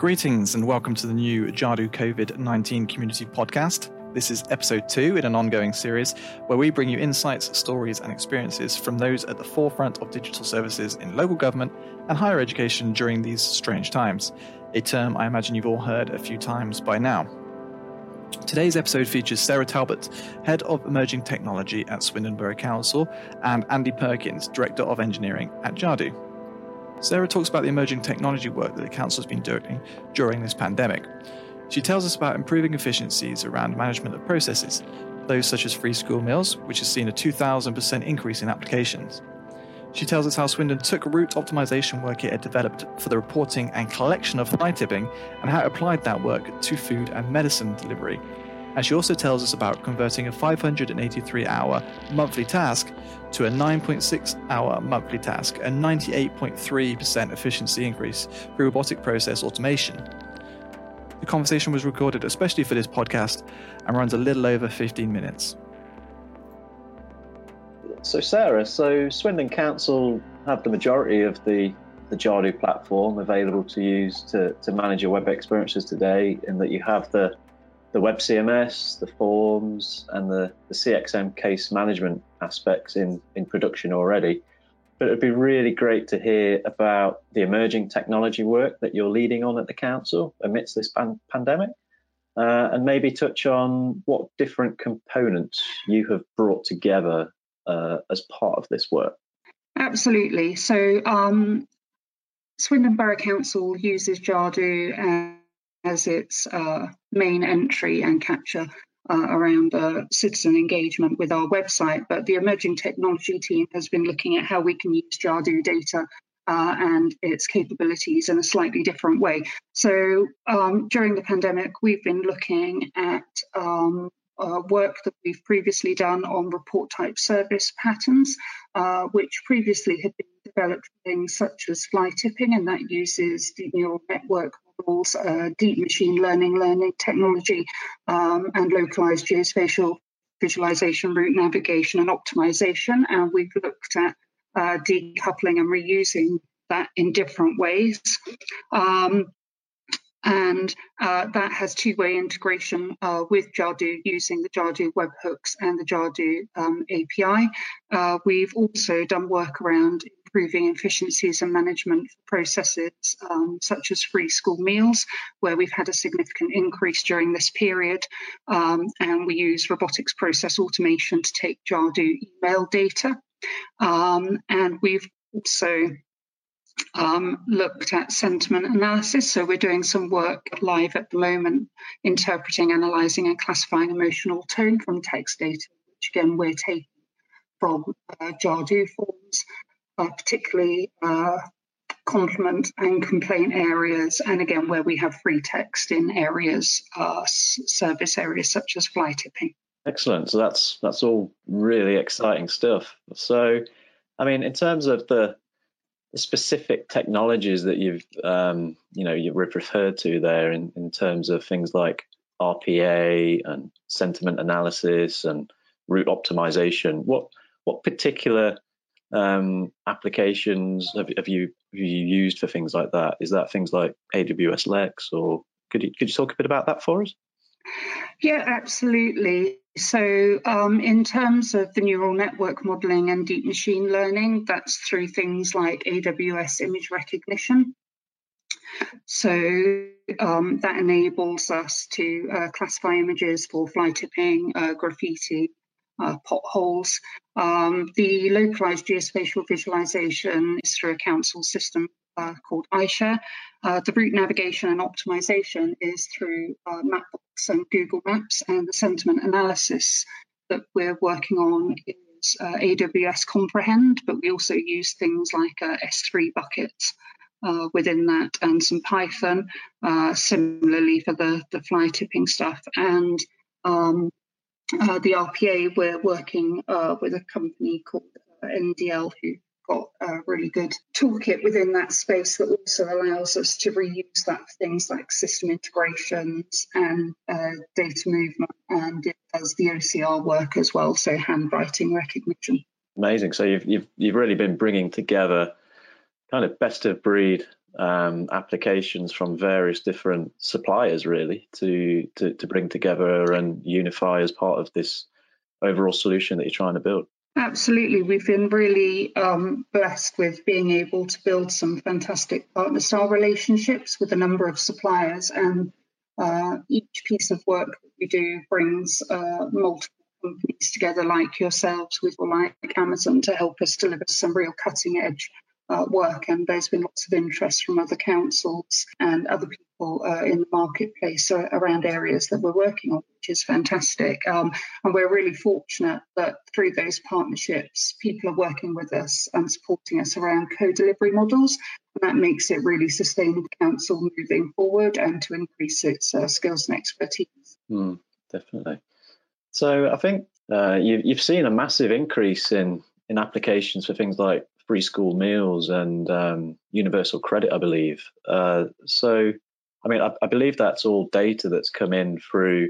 Greetings and welcome to the new Jadu COVID 19 community podcast. This is episode two in an ongoing series where we bring you insights, stories, and experiences from those at the forefront of digital services in local government and higher education during these strange times, a term I imagine you've all heard a few times by now. Today's episode features Sarah Talbot, Head of Emerging Technology at Swindon Borough Council, and Andy Perkins, Director of Engineering at Jadu. Sarah talks about the emerging technology work that the Council has been doing during this pandemic. She tells us about improving efficiencies around management of processes, those such as free school meals, which has seen a 2,000% increase in applications. She tells us how Swindon took route optimization work it had developed for the reporting and collection of fly tipping and how it applied that work to food and medicine delivery and she also tells us about converting a 583 hour monthly task to a 9.6 hour monthly task, a 98.3% efficiency increase through robotic process automation. The conversation was recorded especially for this podcast and runs a little over 15 minutes. So, Sarah, so Swindon Council have the majority of the the Jadu platform available to use to, to manage your web experiences today, in that you have the the web CMS, the forms, and the, the CXM case management aspects in, in production already. But it'd be really great to hear about the emerging technology work that you're leading on at the council amidst this pan- pandemic, uh, and maybe touch on what different components you have brought together uh, as part of this work. Absolutely. So, um, Swindon Borough Council uses Jadu as its uh, main entry and capture uh, around uh, citizen engagement with our website. But the emerging technology team has been looking at how we can use Jadu data uh, and its capabilities in a slightly different way. So um, during the pandemic, we've been looking at um, uh, work that we've previously done on report type service patterns, uh, which previously had been developed things such as fly tipping, and that uses deep neural network models, uh, deep machine learning learning technology, um, and localized geospatial visualization, route navigation, and optimization. And we've looked at uh, decoupling and reusing that in different ways. Um, and uh, that has two-way integration uh, with Jadu using the Jadu webhooks and the Jadu um, API. Uh, we've also done work around improving efficiencies and management processes um, such as free school meals, where we've had a significant increase during this period. Um, and we use robotics process automation to take Jadu email data. Um, and we've also um, looked at sentiment analysis. So we're doing some work live at the moment, interpreting, analysing, and classifying emotional tone from text data, which again we're taking from uh, Jadu forms, particularly uh, compliment and complaint areas, and again where we have free text in areas, uh, service areas such as fly tipping. Excellent. So that's that's all really exciting stuff. So, I mean, in terms of the specific technologies that you've um, you know you've referred to there in, in terms of things like RPA and sentiment analysis and route optimization. What what particular um, applications have, have, you have you used for things like that? Is that things like AWS Lex, or could you could you talk a bit about that for us? Yeah, absolutely. So, um, in terms of the neural network modeling and deep machine learning, that's through things like AWS image recognition. So, um, that enables us to uh, classify images for fly tipping, uh, graffiti, uh, potholes. Um, the localized geospatial visualization is through a council system uh, called iShare. Uh, the route navigation and optimization is through uh, Mapbox and Google Maps, and the sentiment analysis that we're working on is uh, AWS Comprehend, but we also use things like uh, S3 buckets. Uh, within that, and some Python, similarly for the, the fly tipping stuff. And um, Uh, the RPA, we're working uh, with a company called uh, NDL who got a really good toolkit within that space that also allows us to reuse that for things like system integrations and uh, data movement, and it does the OCR work as well, so handwriting recognition. Amazing. So you've you've you've really been bringing together kind of best of breed um, applications from various different suppliers, really, to, to to bring together and unify as part of this overall solution that you're trying to build. Absolutely. We've been really um, blessed with being able to build some fantastic partner style relationships with a number of suppliers. And uh, each piece of work that we do brings uh, multiple companies together, like yourselves, with like Amazon, to help us deliver some real cutting edge uh, work, and there's been lots of interest from other councils and other people uh, in the marketplace uh, around areas that we're working on, which is fantastic. Um, and we're really fortunate that through those partnerships, people are working with us and supporting us around co delivery models. And that makes it really sustainable council moving forward and to increase its uh, skills and expertise. Mm, definitely. So I think uh, you, you've seen a massive increase in in applications for things like free school meals and um, universal credit, I believe. Uh, so, I mean, I, I, believe that's all data that's come in through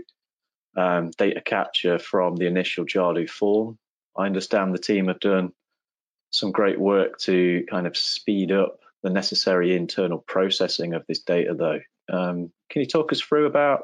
um, data capture from the initial Jadu form. I understand the team have done some great work to kind of speed up the necessary internal processing of this data, though. Um, can you talk us through about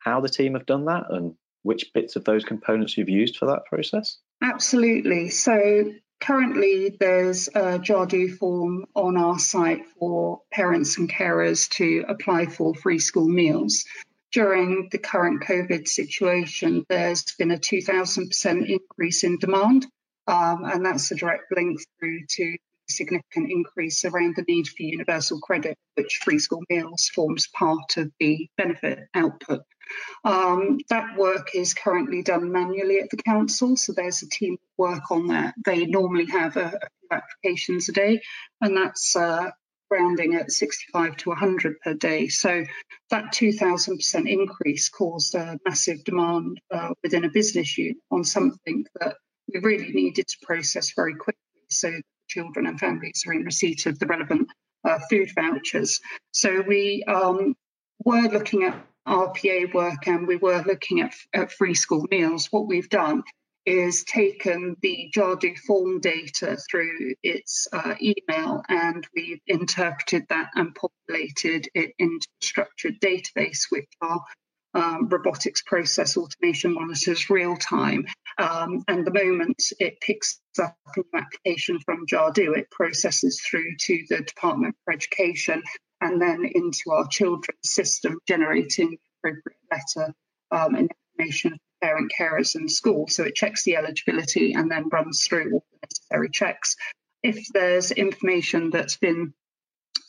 how the team have done that and which bits of those components you've used for that process? Absolutely. So Currently, there's a Jadu form on our site for parents and carers to apply for free school meals. During the current COVID situation, there's been a 2,000% increase in demand, um, and that's a direct link through to significant increase around the need for universal credit, which free school meals forms part of the benefit output. Um, that work is currently done manually at the council, so there's a team work on that. They normally have a, a few applications a day, and that's uh, rounding at 65 to 100 per day. So that 2,000% increase caused a massive demand uh, within a business unit on something that we really needed to process very quickly so children and families are in receipt of the relevant uh, food vouchers. So we um, were looking at RPA work and we were looking at, at free school meals. What we've done is taken the Jadu form data through its uh, email and we've interpreted that and populated it into a structured database, which are um, robotics process automation monitors real time. Um, and the moment it picks up a new application from Jadu, it processes through to the Department for Education and then into our children's system, generating appropriate letter um, and information for parent carers and school. So it checks the eligibility and then runs through all the necessary checks. If there's information that's been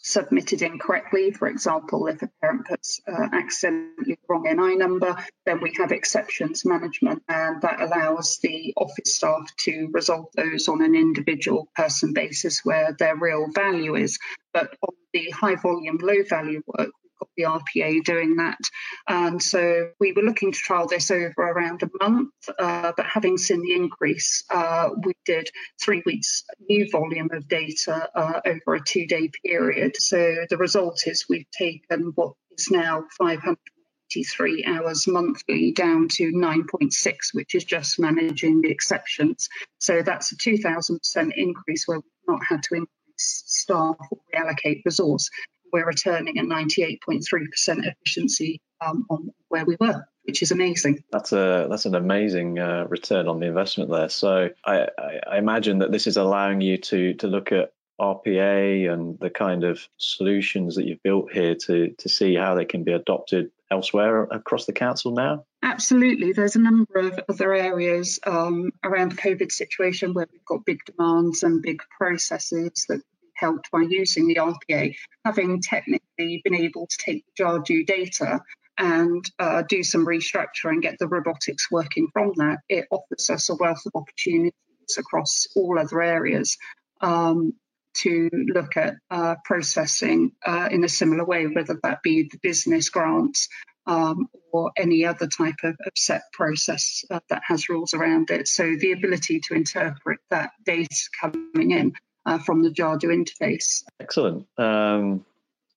submitted incorrectly. For example, if a parent puts uh, accidentally wrong NI number, then we have exceptions management, and that allows the office staff to resolve those on an individual person basis where their real value is. But on the high volume, low value work, the RPA doing that. And so we were looking to trial this over around a month, uh, but having seen the increase, uh, we did three weeks new volume of data uh, over a two day period. So the result is we've taken what is now 583 hours monthly down to 9.6, which is just managing the exceptions. So that's a 2,000% increase where we've not had to increase staff or reallocate resource we're returning a 98.3% efficiency um, on where we were, which is amazing. That's a that's an amazing uh, return on the investment there. So I, I, I imagine that this is allowing you to to look at RPA and the kind of solutions that you've built here to to see how they can be adopted elsewhere across the council now? Absolutely. There's a number of other areas um, around the COVID situation where we've got big demands and big processes that helped by using the RPA, having technically been able to take the Jadu data and uh, do some restructure and get the robotics working from that, it offers us a wealth of opportunities across all other areas um, to look at uh, processing uh, in a similar way, whether that be the business grants um, or any other type of, of set process uh, that has rules around it. So the ability to interpret that data coming in uh, from the Jadu interface. Excellent. Um,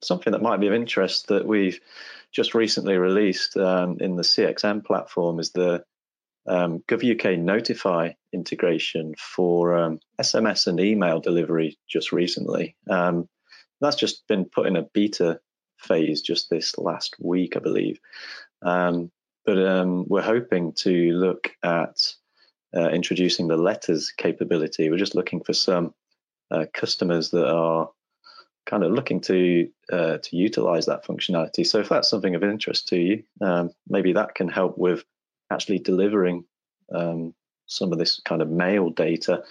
something that might be of interest that we've just recently released um, in the CXM platform is the um, GovUK Notify integration for um, SMS and email delivery just recently. Um, That's just been put in a beta phase just this last week, I believe. Um, but um, we're hoping to look at uh, introducing the letters capability. We're just looking for some uh, customers that are kind of looking to uh, to utilize that functionality. So if that's something of interest to you, um, maybe that can help with actually delivering um, some of this kind of mail data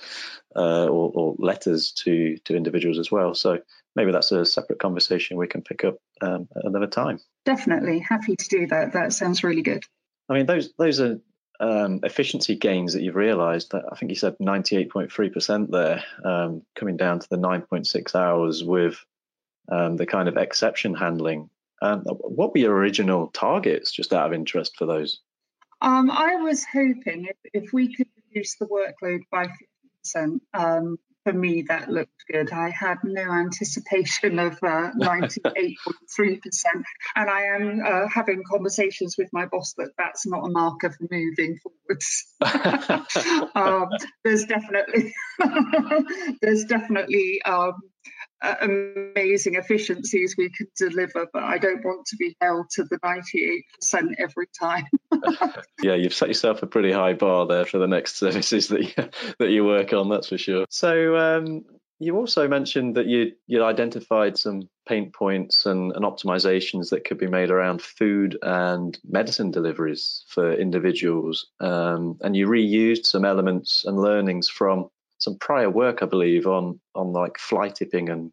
uh, or, or, letters to to individuals as well. So maybe that's a separate conversation we can pick up um, another time. Definitely happy to do that. That sounds really good. I mean, those those are um, efficiency gains that you've realised. That I think you said 98.3% there, um, coming down to the 9.6 hours with um, the kind of exception handling. What were your original targets, just out of interest, for those? Um, I was hoping if, if we could reduce the workload by 50%, um, for me that looked good. I had no anticipation of uh, 98.3%, and I am uh, having conversations with my boss that that's not a marker for moving forwards. um, there's definitely there's definitely um, amazing efficiencies we can deliver, but I don't want to be held to the 98% every time. yeah, you've set yourself a pretty high bar there for the next services that you, that you work on, that's for sure. So, um, you also mentioned that you you identified some pain points and, and optimizations that could be made around food and medicine deliveries for individuals, um, and you reused some elements and learnings from some prior work, I believe, on on like fly tipping and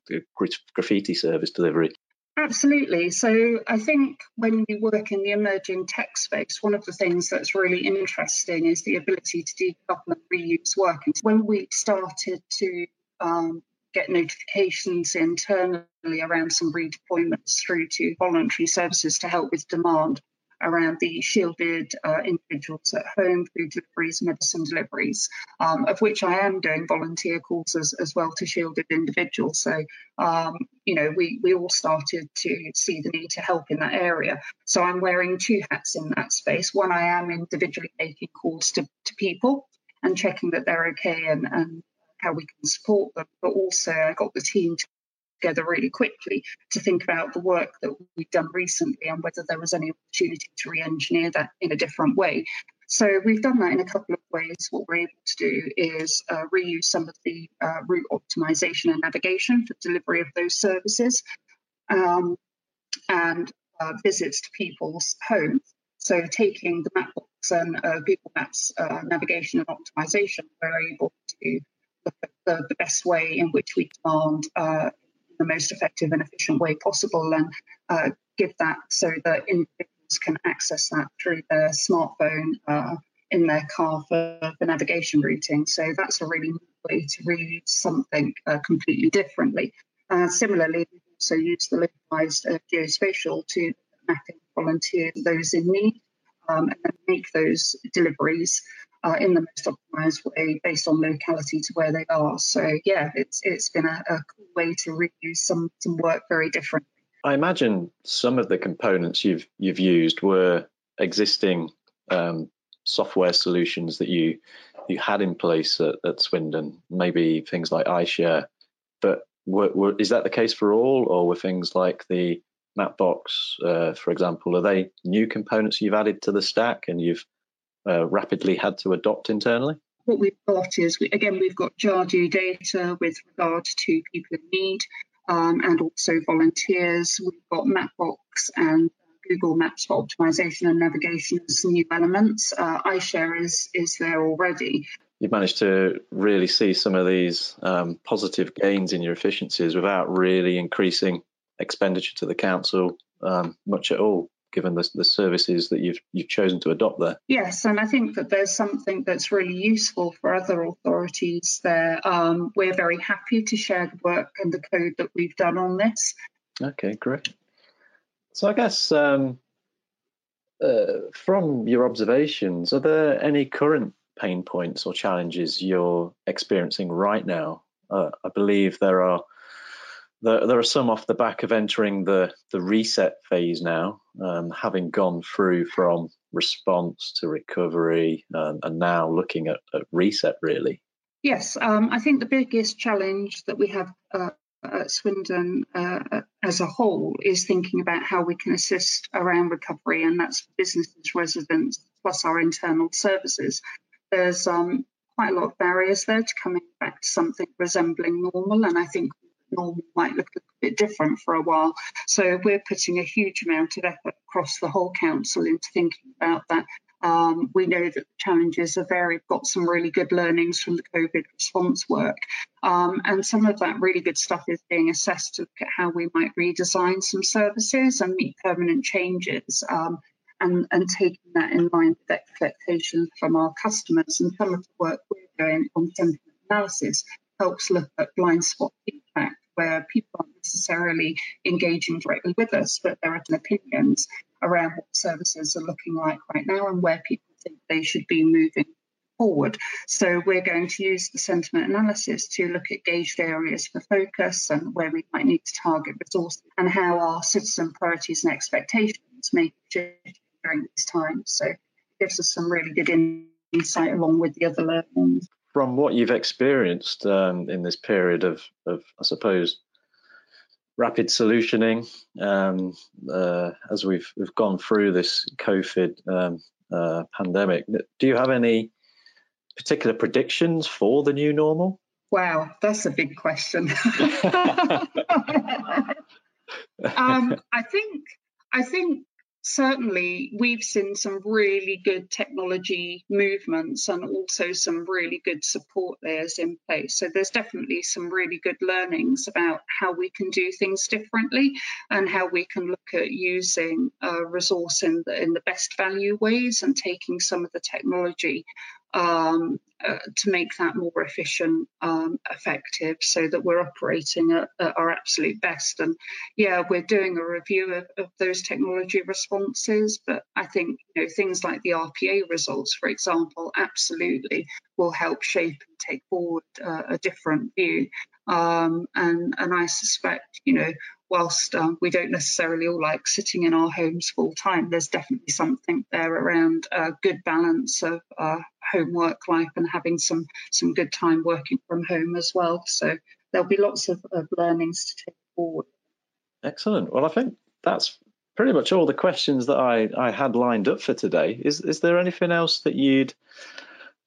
graffiti service delivery. Absolutely. So I think when you work in the emerging tech space, one of the things that's really interesting is the ability to decouple and reuse work. And when we started to um, get notifications internally around some redeployments through to voluntary services to help with demand, around the shielded uh, individuals at home, food deliveries, medicine deliveries, um, of which I am doing volunteer calls as, as well to shielded individuals. So, um, you know, we, we all started to see the need to help in that area. So I'm wearing two hats in that space. One, I am individually making calls to, to people and checking that they're okay and, and how we can support them, but also I got the team to together really quickly to think about the work that we've done recently and whether there was any opportunity to re-engineer that in a different way. So we've done that in a couple of ways. What we're able to do is uh, reuse some of the uh, route optimization and navigation for delivery of those services um, and uh, visits to people's homes. So taking the Mapbox and uh, Google Maps uh, navigation and optimization, we're able to look at the, the best way in which we demand uh, the most effective and efficient way possible and uh, give that so that individuals can access that through their smartphone uh, in their car for the navigation routing. So that's a really way to read something uh, completely differently. Uh, similarly, we also use the localized uh, geospatial to mapping volunteers, those in need, um, and make those deliveries uh, in the most optimized way based on locality to where they are. So yeah, it's it's been a, a cool way to reuse some some work very differently. I imagine some of the components you've you've used were existing um, software solutions that you you had in place at, at Swindon, maybe things like iShare. But were, were, is that the case for all, or were things like the Mapbox, uh, for example, are they new components you've added to the stack and you've uh, rapidly had to adopt internally? What we've got is, we, again, we've got Jadu data with regard to people in need um, and also volunteers. We've got Mapbox and Google Maps for optimization and navigation as new elements. Uh, iShare is, is there already. You've managed to really see some of these um, positive gains in your efficiencies without really increasing expenditure to the council um, much at all given the, the services that you've you've chosen to adopt there. Yes, and I think that there's something that's really useful for other authorities there. Um, we're very happy to share the work and the code that we've done on this. Okay, great. So I guess um, uh, from your observations, are there any current pain points or challenges you're experiencing right now? Uh, I believe there are there, there are some off the back of entering the, the reset phase now, um, having gone through from response to recovery um, and now looking at, at reset really. Yes, um, I think the biggest challenge that we have uh, at Swindon uh, as a whole is thinking about how we can assist around recovery, and that's businesses, residents, plus our internal services. There's um, quite a lot of barriers there to coming back to something resembling normal, and I think normal might look a bit different for a while. So we're putting a huge amount of effort across the whole council into thinking about that um, we know that the challenges are. We've got some really good learnings from the COVID response work. Um, and some of that really good stuff is being assessed to look at how we might redesign some services and meet permanent changes. Um, and, and taking that in line with expectations from our customers. And some of the work we're doing on sentiment analysis helps look at blind spot where people aren't necessarily engaging directly with us, but there are opinions around what services are looking like right now and where people think they should be moving forward. So we're going to use the sentiment analysis to look at gauged areas for focus and where we might need to target resources and how our citizen priorities and expectations may shift during these times. So it gives us some really good insight along with the other learnings from what you've experienced um, in this period of, of, I suppose, rapid solutioning um, uh, as we've we've gone through this COVID um, uh, pandemic, do you have any particular predictions for the new normal? Wow, that's a big question. Um, I think I think certainly we've seen some really good technology movements and also some really good support layers in place. So there's definitely some really good learnings about how we can do things differently and how we can look at using a resource in the, in the best value ways and taking some of the technology um, uh, to make that more efficient, um, effective, so that we're operating at, at, our absolute best. And yeah, we're doing a review of, of, those technology responses, but I think you know things like the RPA results, for example, absolutely will help shape and take forward uh, a different view. Um, and and I suspect you know whilst um, we don't necessarily all like sitting in our homes full time, there's definitely something there around a good balance of uh, home work life and having some some good time working from home as well. So there'll be lots of, of learnings to take forward. Excellent. Well, I think that's pretty much all the questions that I, I had lined up for today. Is is there anything else that you'd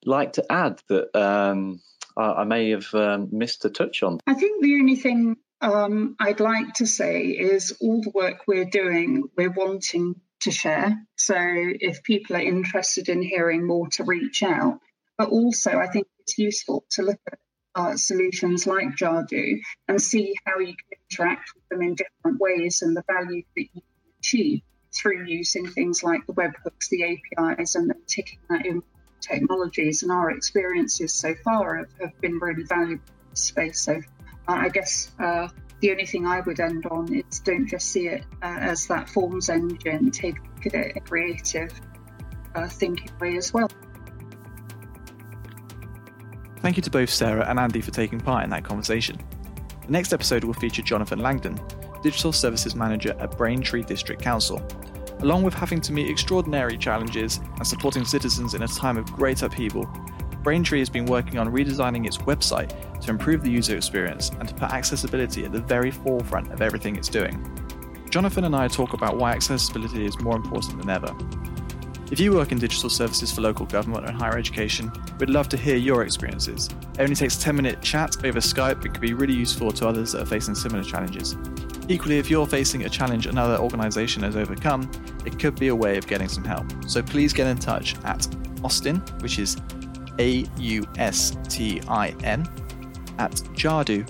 like to add that um, I, I, may have um, missed to touch on? I think the only thing um, I'd like to say is all the work we're doing, we're wanting to share. So if people are interested in hearing more, to reach out. But also, I think it's useful to look at uh, solutions like Jadu and see how you can interact with them in different ways and the value that you can achieve through using things like the webhooks, the APIs, and ticking that in technologies. And our experiences so far have, have been really valuable space. So I guess uh, the only thing I would end on is don't just see it uh, as that forms engine, take it in a creative uh, thinking way as well. Thank you to both Sarah and Andy for taking part in that conversation. The next episode will feature Jonathan Langdon, Digital Services Manager at Braintree District Council. Along with having to meet extraordinary challenges and supporting citizens in a time of great upheaval, Braintree has been working on redesigning its website to improve the user experience and to put accessibility at the very forefront of everything it's doing. Jonathan and I talk about why accessibility is more important than ever. If you work in digital services for local government and higher education, we'd love to hear your experiences. It only takes a 10 minute chat over Skype and can be really useful to others that are facing similar challenges. Equally, if you're facing a challenge another organisation has overcome, it could be a way of getting some help. So please get in touch at Austin, which is a U S T I N, at jadu.co.uk.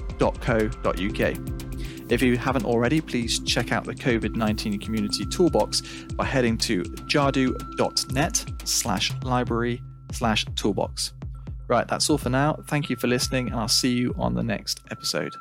If you haven't already, please check out the COVID 19 community toolbox by heading to jadu.net slash library slash toolbox. Right, that's all for now. Thank you for listening, and I'll see you on the next episode.